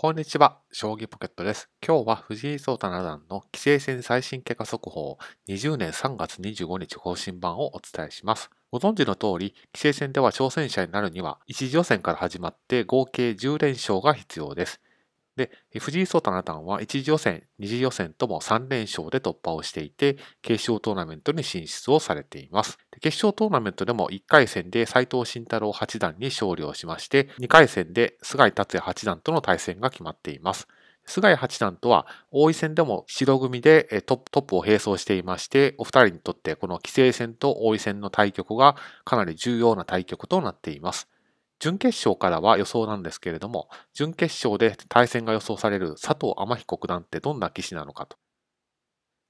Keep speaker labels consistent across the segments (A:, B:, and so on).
A: こんにちは、将棋ポケットです。今日は藤井聡太七段の棋聖戦最新結果速報20年3月25日更新版をお伝えします。ご存知の通り、棋聖戦では挑戦者になるには、1次予選から始まって合計10連勝が必要です。で、藤井聡太七段は1次予選、2次予選とも3連勝で突破をしていて、決勝トーナメントに進出をされています。決勝トーナメントでも1回戦で斎藤慎太郎八段に勝利をしまして、2回戦で菅井達也八段との対戦が決まっています。菅井八段とは王位戦でも白組でトップを並走していまして、お二人にとってこの棋聖戦と王位戦の対局がかなり重要な対局となっています。準決勝からは予想なんですけれども、準決勝で対戦が予想される佐藤天彦九段ってどんな棋士なのかと。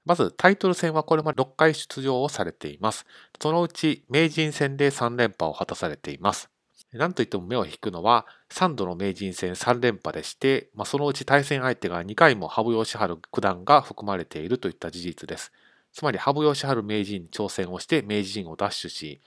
A: まずタイトル戦はこれまで6回出場をされています。そのうち名人戦で3連覇を果たされています。なんといっても目を引くのは3度の名人戦3連覇でして、まあ、そのうち対戦相手が2回も羽生善治九段が含まれているといった事実です。つまり羽生善治名人に挑戦をして名人を奪取し、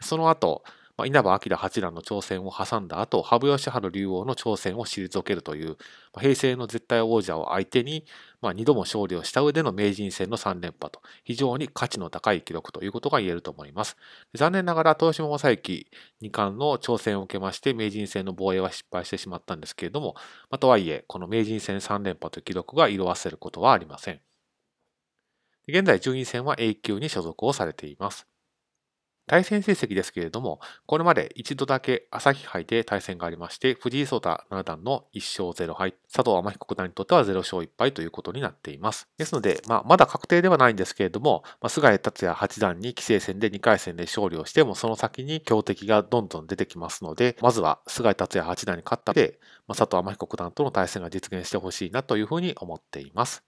A: その後、まあ、稲葉明八段の挑戦を挟んだ後、羽生善治竜王の挑戦を退けるという、まあ、平成の絶対王者を相手に、まあ、2度も勝利をした上での名人戦の3連覇と、非常に価値の高い記録ということが言えると思います。残念ながら、豊島正幸二冠の挑戦を受けまして、名人戦の防衛は失敗してしまったんですけれども、まあ、とはいえ、この名人戦3連覇という記録が色あせることはありません。現在、順位戦は A 級に所属をされています。対戦成績ですけれども、これまで一度だけ朝日杯で対戦がありまして、藤井聡太七段の1勝0敗、佐藤天彦九段にとっては0勝1敗ということになっています。ですので、まあ、まだ確定ではないんですけれども、まあ、菅井達也八段に棋聖戦で2回戦で勝利をしても、その先に強敵がどんどん出てきますので、まずは菅井達也八段に勝ったで、まあ、佐藤天彦九段との対戦が実現してほしいなというふうに思っています。